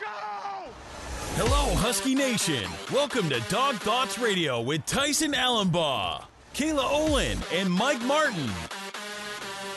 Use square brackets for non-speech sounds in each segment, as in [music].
Hello, Husky Nation. Welcome to Dawg Thoughts Radio with Tysen Allenbaugh, Kayla Olin, and Mike Martin.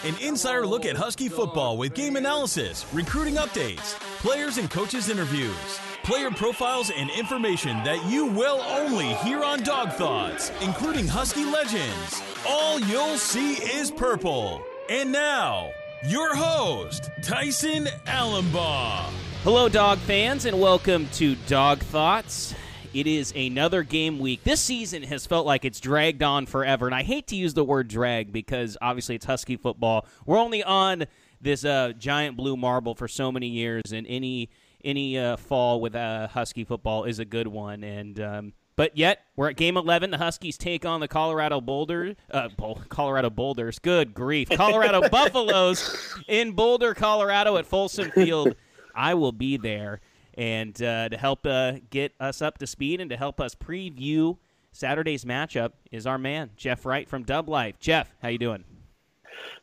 An insider look at Husky football with game analysis, recruiting updates, players and coaches interviews, player profiles, and information that you will only hear on Dawg Thoughts, including Husky legends. All you'll see is purple. And now, your host, Tysen Allenbaugh. Hello, dog fans, and welcome to Dawg Thoughts. It is another game week. This season has felt like it's dragged on forever, and I hate to use the word drag because obviously it's Husky football. We're only on this uh, giant blue marble for so many years, and any any uh, fall with uh, Husky football is a good one. And um, but yet we're at game 11. The Huskies take on the Colorado Boulder, uh, Colorado Boulders. Good grief, Colorado [laughs] Buffaloes in Boulder, Colorado at Folsom Field. I will be there and uh, to help uh, get us up to speed and to help us preview Saturday's matchup is our man Jeff Wright from Dublife. Jeff, how you doing?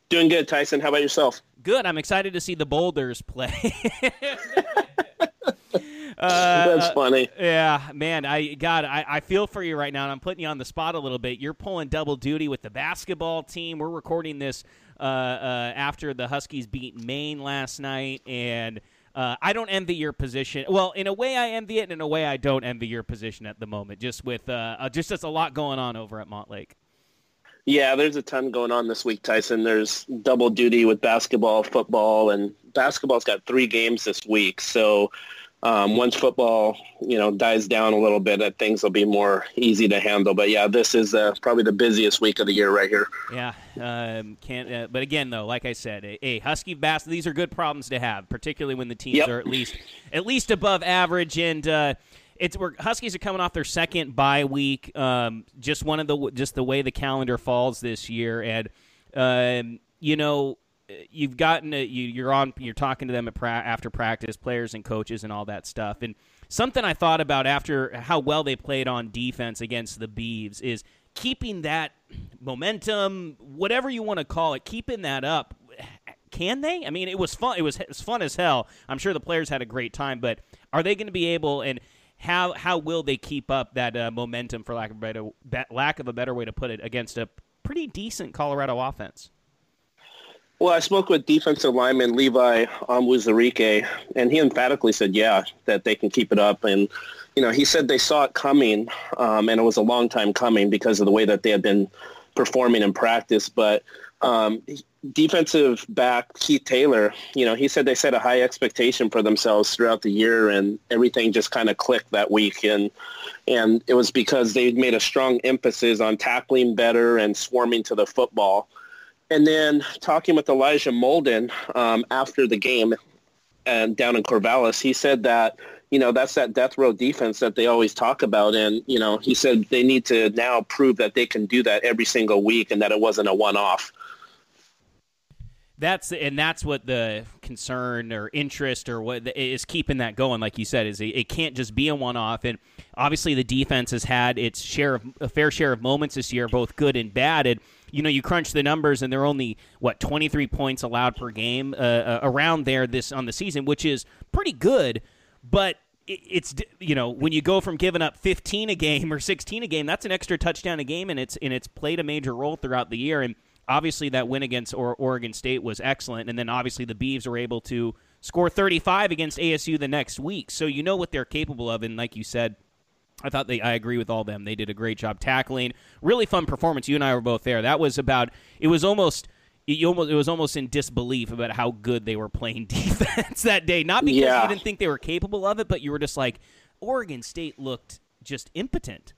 Doing good, Tysen. How about yourself? Good. I'm excited to see the Boulders play. [laughs] Uh, That's funny. Yeah, man. I God, I, I feel for you right now, and I'm putting you on the spot a little bit. You're pulling double duty with the basketball team. We're recording this uh, uh, after the Huskies beat Maine last night, and uh, I don't envy your position. Well, in a way, I envy it, and in a way, I don't envy your position at the moment. Just with uh, uh just there's a lot going on over at Montlake. Yeah, there's a ton going on this week, Tysen. There's double duty with basketball, football, and basketball's got three games this week. So um, once football, you know, dies down a little bit, that things will be more easy to handle. But yeah, this is uh, probably the busiest week of the year right here. Yeah, um, can't. Uh, but again, though, like I said, a, a Husky bass. These are good problems to have, particularly when the teams yep. are at least at least above average. And uh, it's where Huskies are coming off their second bye week. Um, just one of the just the way the calendar falls this year, and um, you know you've gotten you, you're on you're talking to them pra- after practice, players and coaches and all that stuff. And something I thought about after how well they played on defense against the Beavs is keeping that momentum, whatever you want to call it, keeping that up. Can they? I mean, it was fun. It was, it was fun as hell. I'm sure the players had a great time, but are they going to be able and how how will they keep up that uh, momentum, for lack of better lack of a better way to put it, against a pretty decent Colorado offense? Well, I spoke with defensive lineman Levi Onwuzurike, and he emphatically said, yeah, that they can keep it up. And, you know, he said they saw it coming, um, and it was a long time coming because of the way that they had been performing in practice. But um, defensive back Keith Taylor, you know, he said they set a high expectation for themselves throughout the year, and everything just kind of clicked that week. And and it was because they made a strong emphasis on tackling better and swarming to the football. And then talking with Elijah Molden um, after the game and down in Corvallis, he said that, you know, that's that death row defense that they always talk about. And, you know, he said they need to now prove that they can do that every single week and that it wasn't a one-off. That's and that's what the concern or interest or what is keeping that going. Like you said, is it, it can't just be a one-off. And obviously, the defense has had its share of a fair share of moments this year, both good and bad. And you know, you crunch the numbers, and they're only what 23 points allowed per game uh, uh, around there this on the season, which is pretty good. But it's you know when you go from giving up 15 a game or 16 a game, that's an extra touchdown a game, and it's and it's played a major role throughout the year. And obviously, that win against Oregon State was excellent, and then obviously the Beavs were able to score 35 against ASU the next week. So you know what they're capable of, and like you said I thought they. I agree with all them. They did a great job tackling. Really fun performance. You and I were both there. That was about. It was almost. It, almost, it was almost in disbelief about how good they were playing [laughs] defense that day. Not because yeah. you didn't think they were capable of it, but you were just like, Oregon State looked just impotent.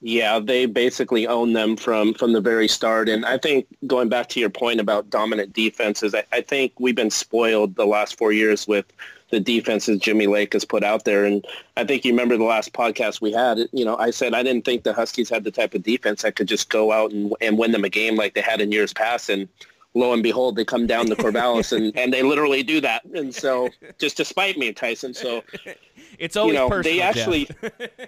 Yeah, they basically own them from from the very start. And I think going back to your point about dominant defenses, I, I think we've been spoiled the last four years with the defenses Jimmy Lake has put out there. And I think you remember the last podcast we had, you know, I said I didn't think the Huskies had the type of defense that could just go out and, and win them a game like they had in years past. And lo and behold, they come down to Corvallis and, and they literally do that. And so just to spite me, Tysen. So [laughs] it's always you know, personal. They actually,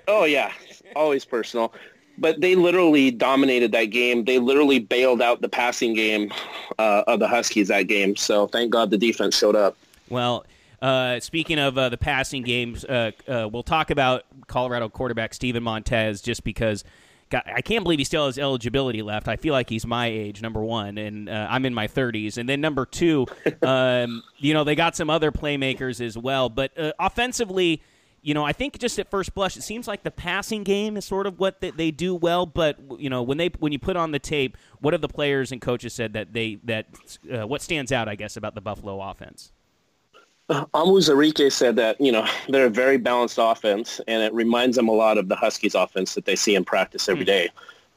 oh yeah, always personal. But they literally dominated that game. They literally bailed out the passing game uh, of the Huskies that game. So thank God the defense showed up. Well, Uh, speaking of uh, the passing games, uh, uh, we'll talk about Colorado quarterback Steven Montez just because God, I can't believe he still has eligibility left. I feel like he's my age, number one, and uh, I'm in my 30s. And then number two, [laughs] um, you know, they got some other playmakers as well. But uh, offensively, you know, I think just at first blush, it seems like the passing game is sort of what they, they do well. But you know, when they when you put on the tape, what have the players and coaches said that they that uh, what stands out, I guess, about the Buffalo offense? Onwuzurike said that, you know, they're a very balanced offense, and it reminds them a lot of the Huskies offense that they see in practice every hmm.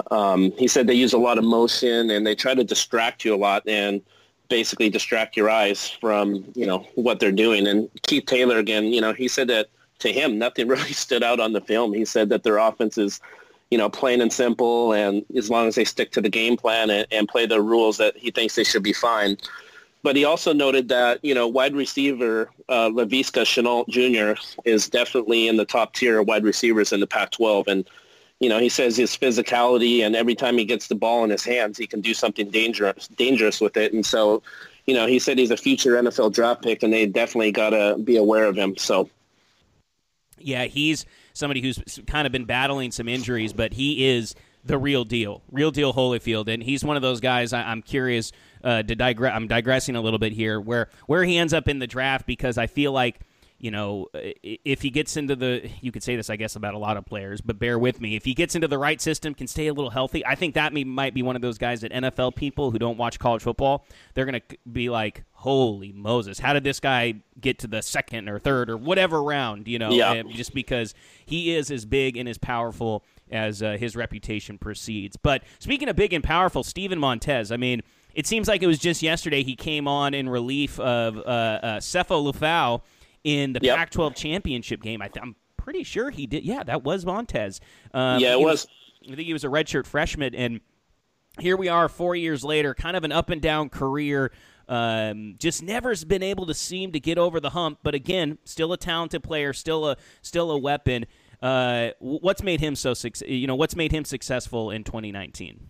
Um, he said they use a lot of motion, and they try to distract you a lot and basically distract your eyes from, you know, what they're doing. And Keith Taylor, again, you know, he said that to him, nothing [laughs] really stood out on the film. He said that their offense is, you know, plain and simple, and as long as they stick to the game plan and, and play the rules that he thinks they should be fine. But he also noted that, you know, wide receiver uh, Laviska Shenault Jr. is definitely in the top tier of wide receivers in the Pac-12. And, you know, he says his physicality and every time he gets the ball in his hands, he can do something dangerous, dangerous with it. And so, you know, he said he's a future NFL draft pick and they definitely got to be aware of him. So, yeah, he's somebody who's kind of been battling some injuries, but he is the real deal, real deal Holyfield. And he's one of those guys I- I'm curious – uh, to digress. I'm digressing a little bit here, where where he ends up in the draft because I feel like you know, if he gets into the, you could say this, I guess, about a lot of players, but bear with me. If he gets into the right system, can stay a little healthy, I think that might be one of those guys that NFL people who don't watch college football, they're going to be like, holy Moses, how did this guy get to the second or third or whatever round, you know, yeah. just because he is as big and as powerful as uh, his reputation precedes. But speaking of big and powerful, Steven Montez, I mean, it seems like it was just yesterday he came on in relief of uh, uh, Sefo Liufau in the yep. Pac-12 championship game. I am pretty sure he did. Yeah, that was Montez. Um, yeah, it was, was. I think he was a redshirt freshman, and here we are, four years later, kind of an up and down career. Um, just never's been able to seem to get over the hump. But again, still a talented player, still a still a weapon. Uh, what's made him so you know what's made him successful in 2019?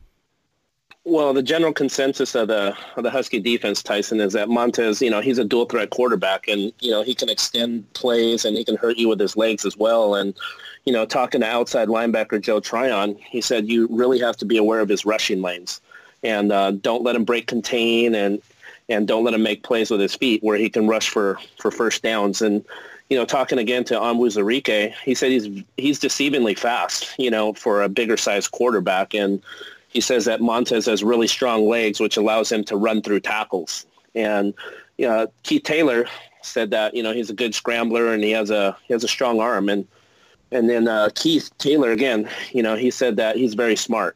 Well, the general consensus of the of the Husky defense, Tysen, is that Montez, you know, he's a dual threat quarterback, and you know he can extend plays and he can hurt you with his legs as well. And you know, talking to outside linebacker Joe Tryon, he said you really have to be aware of his rushing lanes, and uh, don't let him break contain, and and don't let him make plays with his feet where he can rush for for first downs. And you know, talking again to Onwuzurike, he said he's he's deceivingly fast, you know, for a bigger sized quarterback, and he says that Montez has really strong legs, which allows him to run through tackles. And you know, Keith Taylor said that you know he's a good scrambler and he has a he has a strong arm. And and then uh, Keith Taylor again, you know, he said that he's very smart.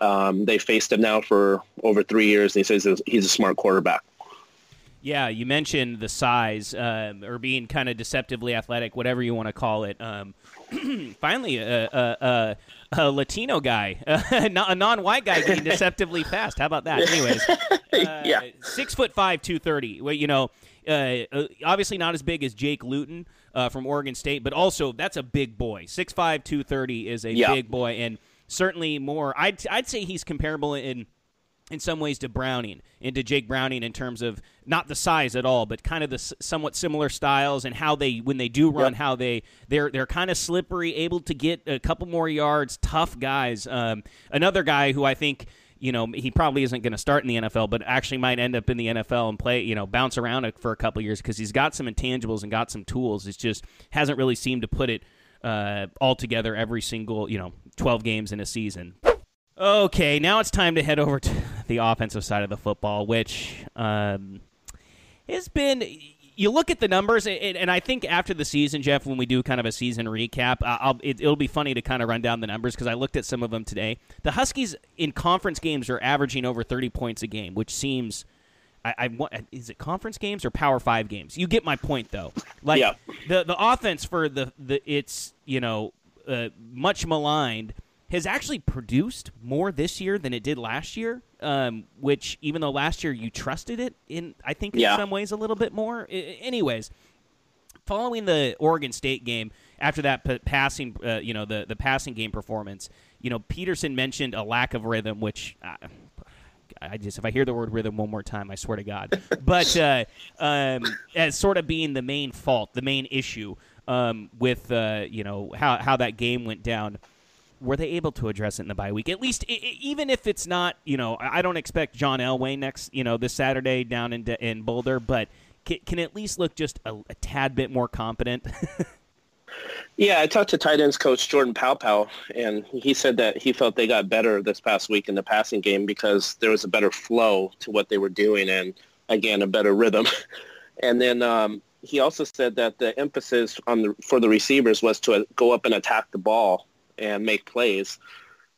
Um, they faced him now for over three years, and he says he's a smart quarterback. Yeah, you mentioned the size um, or being kind of deceptively athletic, whatever you want to call it. Um, [clears throat] finally, a, a, a, a Latino guy, [laughs] a non-white guy getting [laughs] deceptively fast. How about that? Anyways, [laughs] uh, yeah, six foot five, two thirty. Well, you know, uh, uh, obviously not as big as Jake Luton uh, from Oregon State, but also that's a big boy. Six five, two thirty is a yeah. big boy, and certainly more. I'd I'd say he's comparable in in some ways to Browning and to Jake Browning in terms of not the size at all, but kind of the somewhat similar styles and how they when they do run, yep. how they they're they're kind of slippery, able to get a couple more yards, tough guys. Um, another guy who I think. You know, he probably isn't going to start in the NFL, but actually might end up in the NFL and play, you know, bounce around for a couple years because he's got some intangibles and got some tools. It's just hasn't really seemed to put it uh, all together every single, you know, 12 games in a season. Okay, now it's time to head over to [laughs] the offensive side of the football, which um, has been. You look at the numbers, and I think after the season, Jeff, when we do kind of a season recap, I'll, it, will be funny to kind of run down the numbers because I looked at some of them today. The Huskies in conference games are averaging over 30 points a game, which seems. I, I is it conference games or Power Five games? You get my point, though. Like yeah. the the offense for the the it's you know uh, much maligned has actually produced more this year than it did last year. Um, which even though last year you trusted it in, I think in yeah. some ways a little bit more. I, anyways, following the Oregon State game after that p- passing, uh, you know, the the passing game performance, you know, Petersen mentioned a lack of rhythm, which. Uh, I just if I hear the word rhythm one more time, I swear to God. [laughs] but uh, um, as sort of being the main fault, the main issue um, with uh, you know how how that game went down. Were they able to address it in the bye week? At least, I- I- even if it's not, you know, I don't expect John Elway next, you know, this Saturday down in De- in Boulder, but can, can at least look just a, a tad bit more competent. [laughs] Yeah, I talked to tight ends coach Jordan Paopao, and he said that he felt they got better this past week in the passing game because there was a better flow to what they were doing, and again, a better rhythm. [laughs] And then um, he also said that the emphasis on the for the receivers was to go up and attack the ball and make plays.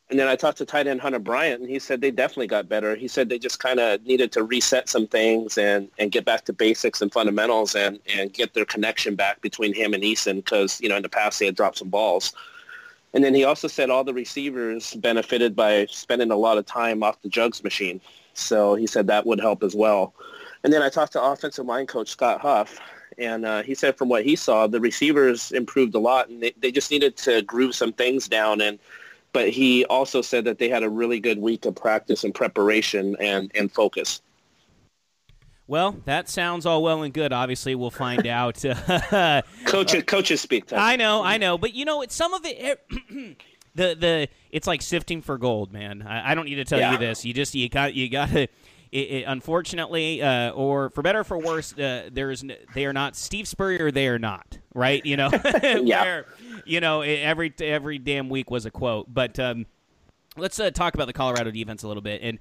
And then I talked to tight end Hunter Bryant, and he said they definitely got better. He said they just kind of needed to reset some things and, and get back to basics and fundamentals and, and get their connection back between him and Eason because, you know, in the past they had dropped some balls. And then he also said all the receivers benefited by spending a lot of time off the jugs machine. So he said that would help as well. And then I talked to offensive line coach Scott Huff, and uh, he said from what he saw, the receivers improved a lot, and they, they just needed to groove some things down. And but he also said that they had a really good week of practice and preparation and, and focus. well, that sounds all well and good. Obviously, we'll find [laughs] out. [laughs] Coaches, coaches speak. Tyson. I know, I know, but you know, it's some of it. [clears throat] the the it's like sifting for gold, man. I, I don't need to tell Yeah. you this. You just you got you got to. It, it, unfortunately, uh, or for better or for worse, uh, there's n- they are not Steve Spurrier. They are not right. You know, [laughs] Yeah. [laughs] Where, you know, every every damn week was a quote. But um, let's uh, talk about the Colorado defense a little bit. And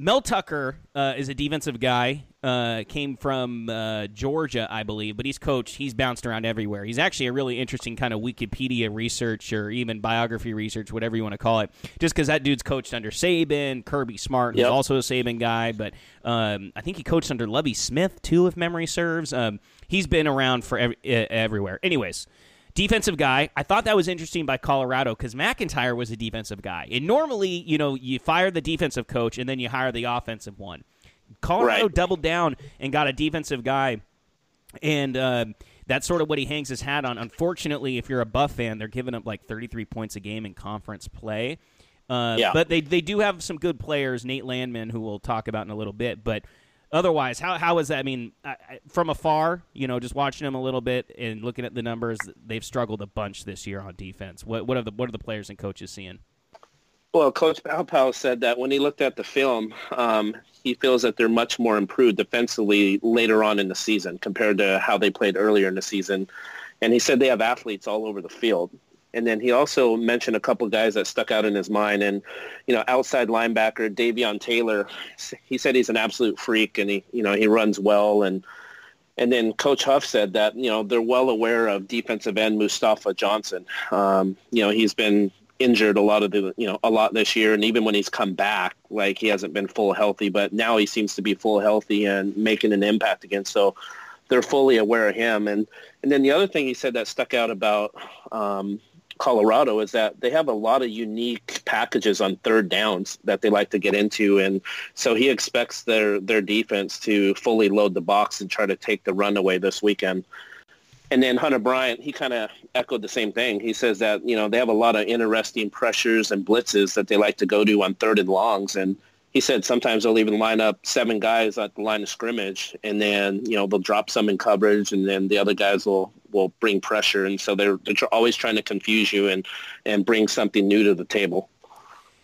Mel Tucker uh, is a defensive guy. Uh, came from uh, Georgia, I believe, but he's coached. He's bounced around everywhere. He's actually a really interesting kind of Wikipedia research or even biography research, whatever you want to call it. Just because that dude's coached under Saban, Kirby Smart, who's Yep. also a Saban guy, but um, I think he coached under Lovie Smith too, if memory serves. Um, he's been around for ev- everywhere. Anyways, defensive guy. I thought that was interesting by Colorado because MacIntyre was a defensive guy. And normally, you know, you fire the defensive coach and then you hire the offensive one. Colorado Right. doubled down and got a defensive guy, and uh, that's sort of what he hangs his hat on. Unfortunately, if you're a Buff fan, they're giving up like 33 points a game in conference play. Uh, Yeah. But they they do have some good players, Nate Landman, who we'll talk about in a little bit. But otherwise, how how is that? I mean, I, I, from afar, you know, just watching them a little bit and looking at the numbers, they've struggled a bunch this year on defense. What what are the what are the players and coaches seeing? Well, Coach Powell said that when he looked at the film, um, he feels that they're much more improved defensively later on in the season compared to how they played earlier in the season. And he said they have athletes all over the field. And then he also mentioned a couple guys that stuck out in his mind. And, you know, outside linebacker Davion Taylor, he said he's an absolute freak and he, you know, he runs well. And, and then Coach Huff said that, you know, they're well aware of defensive end Mustafa Johnson. Um, you know, he's been injured a lot of the, you know, a lot this year. And even when he's come back, like he hasn't been full healthy, but now he seems to be full healthy and making an impact again. So they're fully aware of him. And, and then the other thing he said that stuck out about um, Colorado is that they have a lot of unique packages on third downs that they like to get into. And so he expects their, their defense to fully load the box and try to take the run away this weekend. And then Hunter Bryant, he kind of echoed the same thing. He says that, you know, they have a lot of interesting pressures and blitzes that they like to go to on third and longs. And he said sometimes they'll even line up seven guys at the line of scrimmage and then, you know, they'll drop some in coverage and then the other guys will, will bring pressure. And so they're, they're always trying to confuse you and, and bring something new to the table.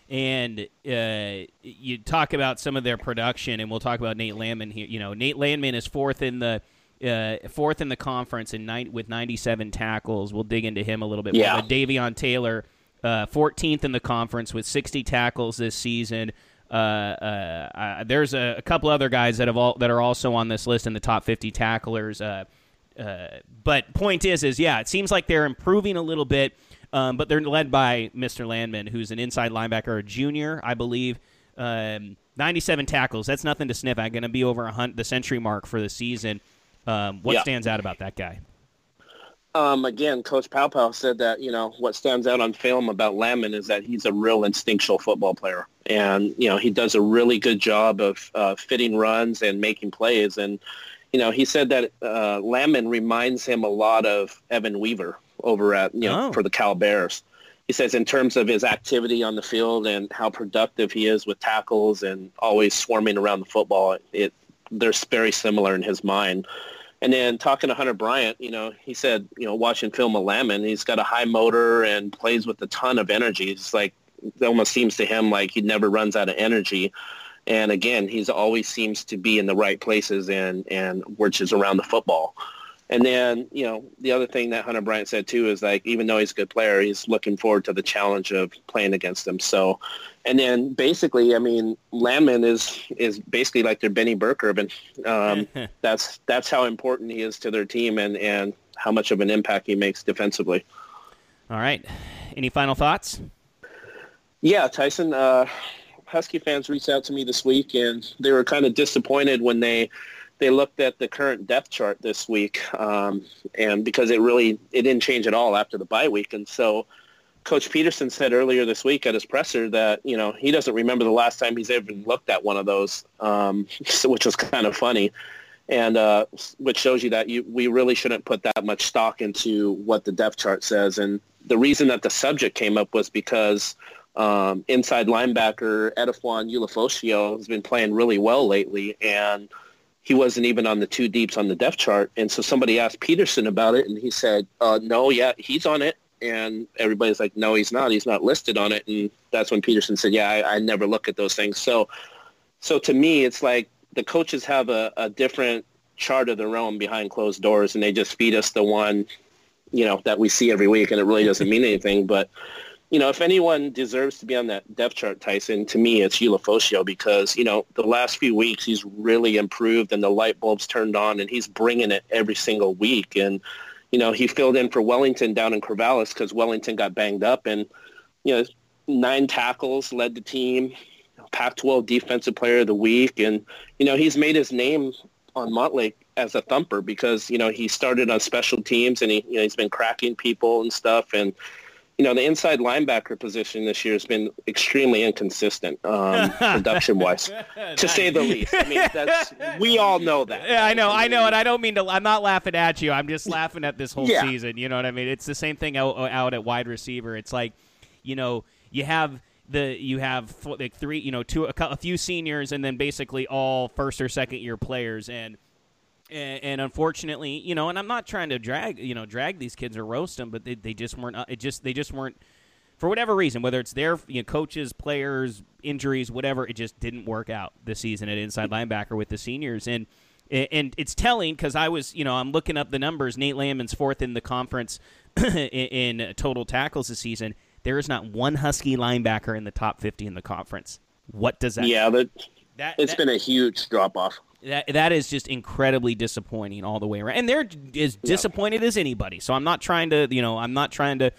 And uh, you talk about some of their production, and we'll talk about Nate Landman here. You know, Nate Landman is fourth in the uh, fourth in the conference in nine, with 97 tackles. We'll dig into him a little bit Yeah. more. But Davion Taylor, uh, 14th in the conference with 60 tackles this season. Uh, uh, uh, there's a, a couple other guys that have all that are also on this list in the top 50 tacklers. Uh, but point is, is yeah, it seems like they're improving a little bit, um, but they're led by Mr. Landman, who's an inside linebacker, a junior, I believe. Um, 97 tackles. That's nothing to sniff at. Going to be over a hunt, the century mark for the season. Um, what Yeah. stands out about that guy? Um, again, Coach Paopao said that, you know, what stands out on film about Landman is that he's a real instinctual football player. And, you know, he does a really good job of uh, fitting runs and making plays. And, you know, he said that uh, Landman reminds him a lot of Evan Weaver over at, you know, Oh. for the Cal Bears. he says in terms of his activity on the field and how productive he is with tackles and always swarming around the football, it they're very similar in his mind. And then talking to Hunter Bryant, you know, he said, you know, watching film of Landman, he's got a high motor and plays with a ton of energy. It's like it almost seems to him like he never runs out of energy. And again, he's always seems to be in the right places and and which is around the football. And then, you know, the other thing that Hunter Bryant said too is like, even though he's a good player, he's looking forward to the challenge of playing against him. So, and then basically, I mean, Landman is is basically like their Benny Burr-Kirven. Um, [laughs] that's that's how important he is to their team and and how much of an impact he makes defensively. All right. Any final thoughts? Yeah, Tysen. Uh, Husky fans reached out to me this week, and they were kind of disappointed when they they looked at the current depth chart this week, um, and because it really it didn't change at all after the bye week, and so Coach Petersen said earlier this week at his presser that you know he doesn't remember the last time he's ever looked at one of those, um, [laughs] which was kind of funny, and uh, which shows you that you, we really shouldn't put that much stock into what the depth chart says. And the reason that the subject came up was because um, inside linebacker Edefuan Ulofoshio has been playing really well lately, and he wasn't even on the two deeps on the depth chart. And so somebody asked Petersen about it, and he said, uh, no, yeah, he's on it. And everybody's like, no, he's not. He's not listed on it. And that's when Petersen said, yeah, I, I never look at those things. So, so to me, it's like the coaches have a, a different chart of their own behind closed doors, and they just feed us the one, you know, that we see every week, and it really doesn't mean anything. But you know, if anyone deserves to be on that depth chart, Tysen, to me, it's Ulofoshio because, you know, the last few weeks he's really improved and the light bulbs turned on and he's bringing it every single week. And, you know, he filled in for Wellington down in Corvallis because Wellington got banged up and, you know, nine tackles, led the team, Pac-12 Defensive Player of the Week. And, you know, he's made his name on Montlake as a thumper because, you know, he started on special teams and he, you know, he's been cracking people and stuff. And, you know, the inside linebacker position this year has been extremely inconsistent um, [laughs] production-wise, to say the least. I mean, that's we all know that. Yeah, I know, I know, and I don't mean to. I'm not laughing at you. I'm just laughing at this whole yeah. season. You know what I mean? It's the same thing out, out at wide receiver. It's like, you know, you have the you have like three, you know, two, a, a few seniors, and then basically all first or second year players, and and, and, unfortunately, you know, and I'm not trying to drag, you know, drag these kids or roast them, but they, they just weren't. Uh, it just they just weren't for whatever reason, whether it's their you know, coaches, players, injuries, whatever. It just didn't work out this season at inside linebacker with the seniors, and and it's telling because I was, you know, I'm looking up the numbers. Nate Landman's fourth in the conference [clears throat] in, in total tackles this season. There is not one Husky linebacker in the top 50 in the conference. What does that? Yeah, that, that it's that, been a huge drop off that that is just incredibly disappointing all the way around. And they're as disappointed as anybody. So I'm not trying to, you know, I'm not trying to,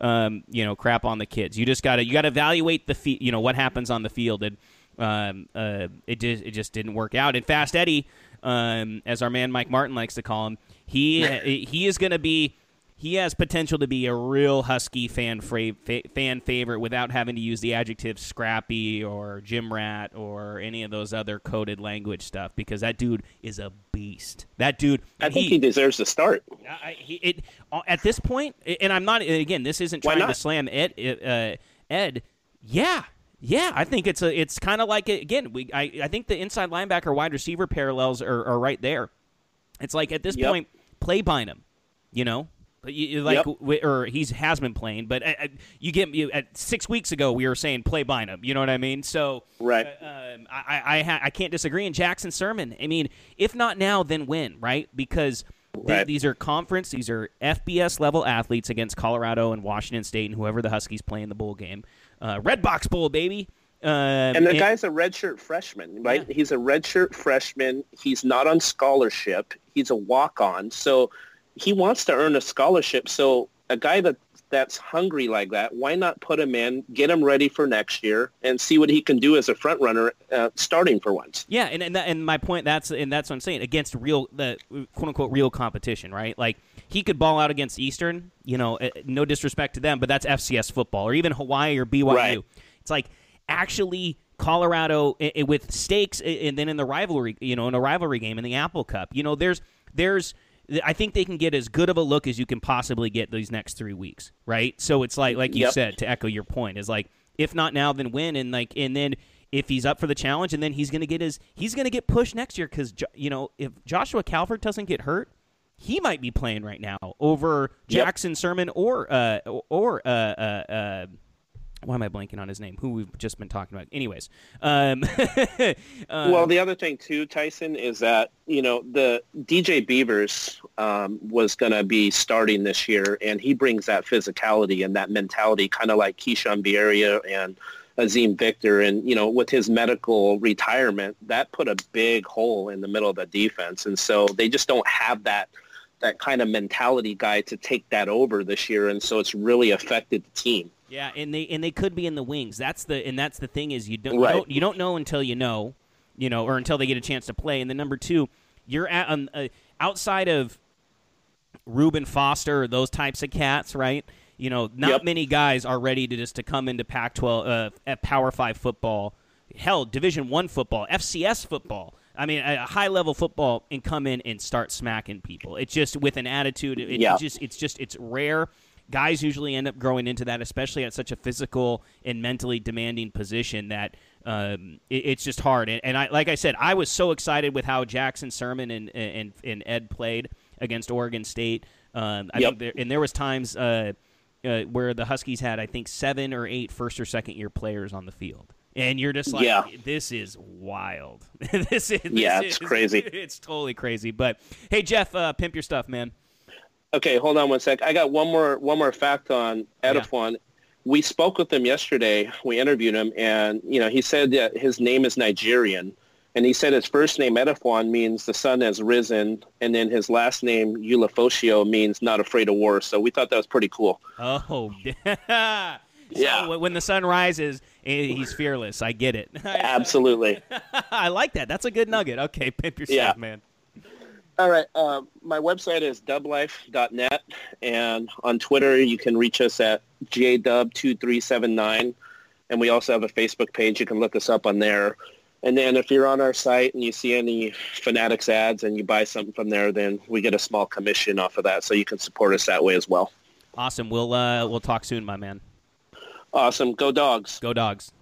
um, you know, crap on the kids. You just got to you got to evaluate the fe- you know what happens on the field, and um, uh, it just it just didn't work out. And Fast Eddie, um, as our man Mike Martin likes to call him, he [laughs] he is going to be he has potential to be a real Husky fan fra- fa- fan favorite without having to use the adjective scrappy or gym rat or any of those other coded language stuff because that dude is a beast. That dude, I think he, he deserves to start. I, he, it, uh, at this point, and I'm not again. This isn't trying to slam Ed. Uh, Ed, yeah, yeah, I think it's a. It's kind of like again. We I, I think the inside linebacker wide receiver parallels are, are right there. It's like at this yep. point, play Bynum. You know, you, like, yep. or he's has been playing, but uh, uh, you get you, at six weeks ago we were saying play Bynum. You know what I mean? So right, uh, um, I I, ha- I can't disagree. And Jackson Sirmon. I mean, if not now, then when? Right? Because right. these are conference, these are FBS level athletes against Colorado and Washington State and whoever the Huskies play in the bowl game. Uh, Redbox Bowl, baby. Um, and the and, guy's a redshirt freshman, right? Yeah. He's a redshirt freshman. He's not on scholarship. He's a walk on. So he wants to earn a scholarship. So a guy that that's hungry like that, why not put him in, get him ready for next year, and see what he can do as a front runner, uh, starting for once. Yeah, and and, that, and my point that's and that's what I'm saying against real the quote unquote real competition, right? Like he could ball out against Eastern, you know, uh, no disrespect to them, but that's FCS football, or even Hawaii or BYU. Right. It's like actually Colorado with stakes, and then in the rivalry, you know, in a rivalry game in the Apple Cup, you know, there's there's I think they can get as good of a look as you can possibly get these next three weeks, right? So it's like like you Yep. said to echo your point is like if not now then when and like and then if he's up for the challenge and then he's going to get his he's going to get pushed next year because you know if Joshua Calvert doesn't get hurt he might be playing right now over Yep. Jackson Sirmon or uh or uh uh. uh why am I blanking on his name? Who we've just been talking about. Anyways, um, [laughs] uh, well, the other thing too, Tyson, is that you know the DJ Beavers um, was going to be starting this year, and he brings that physicality and that mentality, kind of like Keishawn Bierria and Azeem Victor, and you know with his medical retirement, that put a big hole in the middle of the defense, and so they just don't have that that kind of mentality guy to take that over this year, and so it's really affected the team. Yeah, and they and they could be in the wings. That's the and that's the thing is you don't Right. you don't, you don't know until you know, you know, or until they get a chance to play. And then number two, you're at um, uh, outside of Reuben Foster or those types of cats, right? You know, not Yep. many guys are ready to just to come into Pac-12 uh, at Power Five football, hell, Division One football, FCS football. I mean, a high level football and come in and start smacking people. It's just with an attitude. It, Yeah. it just it's just it's rare. Guys usually end up growing into that, especially at such a physical and mentally demanding position that um, it, it's just hard. And, and I, like I said, I was so excited with how Jackson Sirmon and and, and Ed played against Oregon State. Um, I Yep. think there, and there was times uh, uh, where the Huskies had, I think, seven or eight first or second year players on the field. And you're just like, Yeah. this is wild. [laughs] this is, this Yeah, it's is- crazy. [laughs] It's totally crazy. But hey, Jeff, uh, pimp your stuff, man. Okay, hold on one sec. I got one more one more fact on Edefuan. We spoke with him yesterday. We interviewed him, and you know he said that his name is Nigerian, and he said his first name Edefuan means the sun has risen, and then his last name Ulofoshio means not afraid of war. So we thought that was pretty cool. Oh, [laughs] Yeah. So when the sun rises, he's fearless. I get it. [laughs] Absolutely. [laughs] I like that. That's a good nugget. Okay, pimp your Yeah. man. All right. Uh, my website is dublife.net, and on Twitter you can reach us at jdub2379, and we also have a Facebook page. You can look us up on there. And then if you're on our site and you see any Fanatics ads and you buy something from there, then we get a small commission off of that, so you can support us that way as well. Awesome. We'll uh, we'll talk soon, my man. Awesome. Go dogs. Go dogs.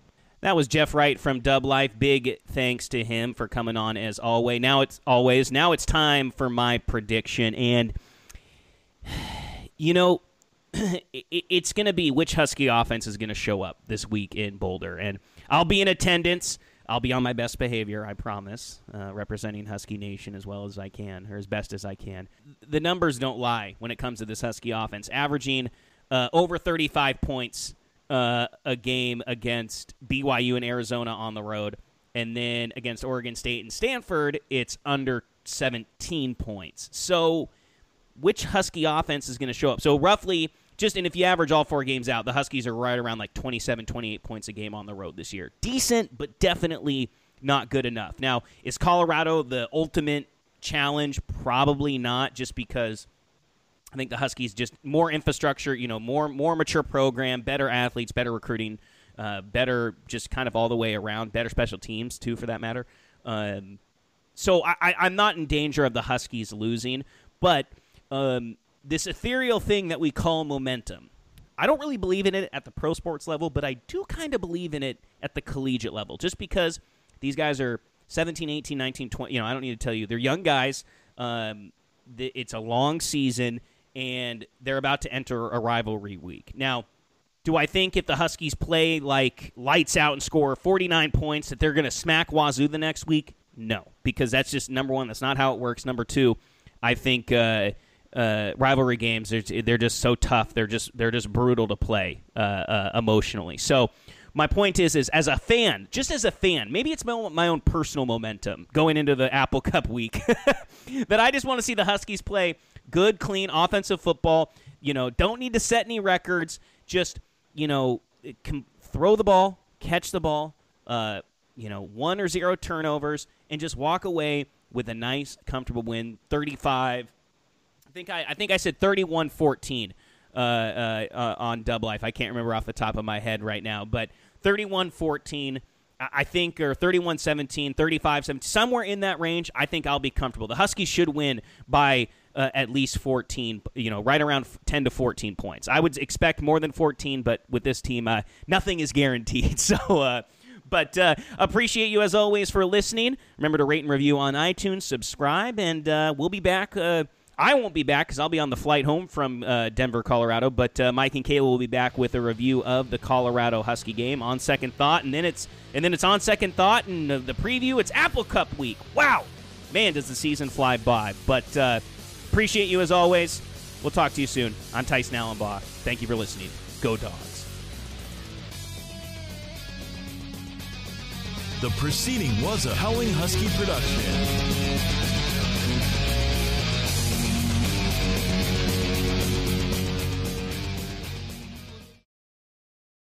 That was Jeff Wright from Dublife. Big thanks to him for coming on as always. Now it's always now it's time for my prediction, and [sighs] you know [clears throat] it's going to be which Husky offense is going to show up this week in Boulder, and I'll be in attendance. I'll be on my best behavior, I promise, uh, representing Husky Nation as well as I can, or as best as I can. The numbers don't lie when it comes to this Husky offense, averaging uh, over 35 points uh, a game against BYU and Arizona on the road, and then against Oregon State and Stanford, it's under 17 points. So, which Husky offense is going to show up? So, roughly, just and if you average all four games out, the Huskies are right around like 27, 28 points a game on the road this year. Decent, but definitely not good enough. Now, is Colorado the ultimate challenge? Probably not, just because. I think the Huskies just more infrastructure, you know, more more mature program, better athletes, better recruiting, uh, better just kind of all the way around, better special teams too, for that matter. Um, so I, I'm not in danger of the Huskies losing, but um, this ethereal thing that we call momentum, I don't really believe in it at the pro sports level, but I do kind of believe in it at the collegiate level, just because these guys are 17, 18, 19, 20. You know, I don't need to tell you, they're young guys. Um, it's a long season, and they're about to enter a rivalry week. Now, do I think if the Huskies play like lights out and score 49 points that they're going to smack Wazoo the next week? No, because that's just number one. That's not how it works. Number two, I think uh, uh, rivalry games they're, they're just so tough. They're just they're just brutal to play uh, uh, emotionally. So my point is, is as a fan, just as a fan, maybe it's my, my own personal momentum going into the Apple Cup week [laughs] that I just want to see the Huskies play good, clean offensive football. You know, don't need to set any records. Just you know, can throw the ball, catch the ball. Uh, you know, one or zero turnovers, and just walk away with a nice, comfortable win. Thirty-five. I think I, I think I said 31-14 uh, uh, uh, on Dublife. I can't remember off the top of my head right now, but 31-14. I I think, or 31-17, 35-17, somewhere in that range, I think I'll be comfortable. The Huskies should win by uh, at least 14, you know, right around 10 to 14 points. I would expect more than 14, but with this team, uh, nothing is guaranteed. [laughs] So, uh, but uh, appreciate you as always for listening. Remember to rate and review on iTunes, subscribe, and uh, we'll be back. Uh, I won't be back because I'll be on the flight home from uh, Denver, Colorado. But uh, Mike and Kayla will be back with a review of the Colorado Husky game on second thought, and then it's and then it's on second thought and the preview. It's Apple Cup week. Wow, man, does the season fly by! But uh, appreciate you as always. We'll talk to you soon. I'm Tysen Allenbaugh. Thank you for listening. Go Dogs. The proceeding was a Howling Husky production.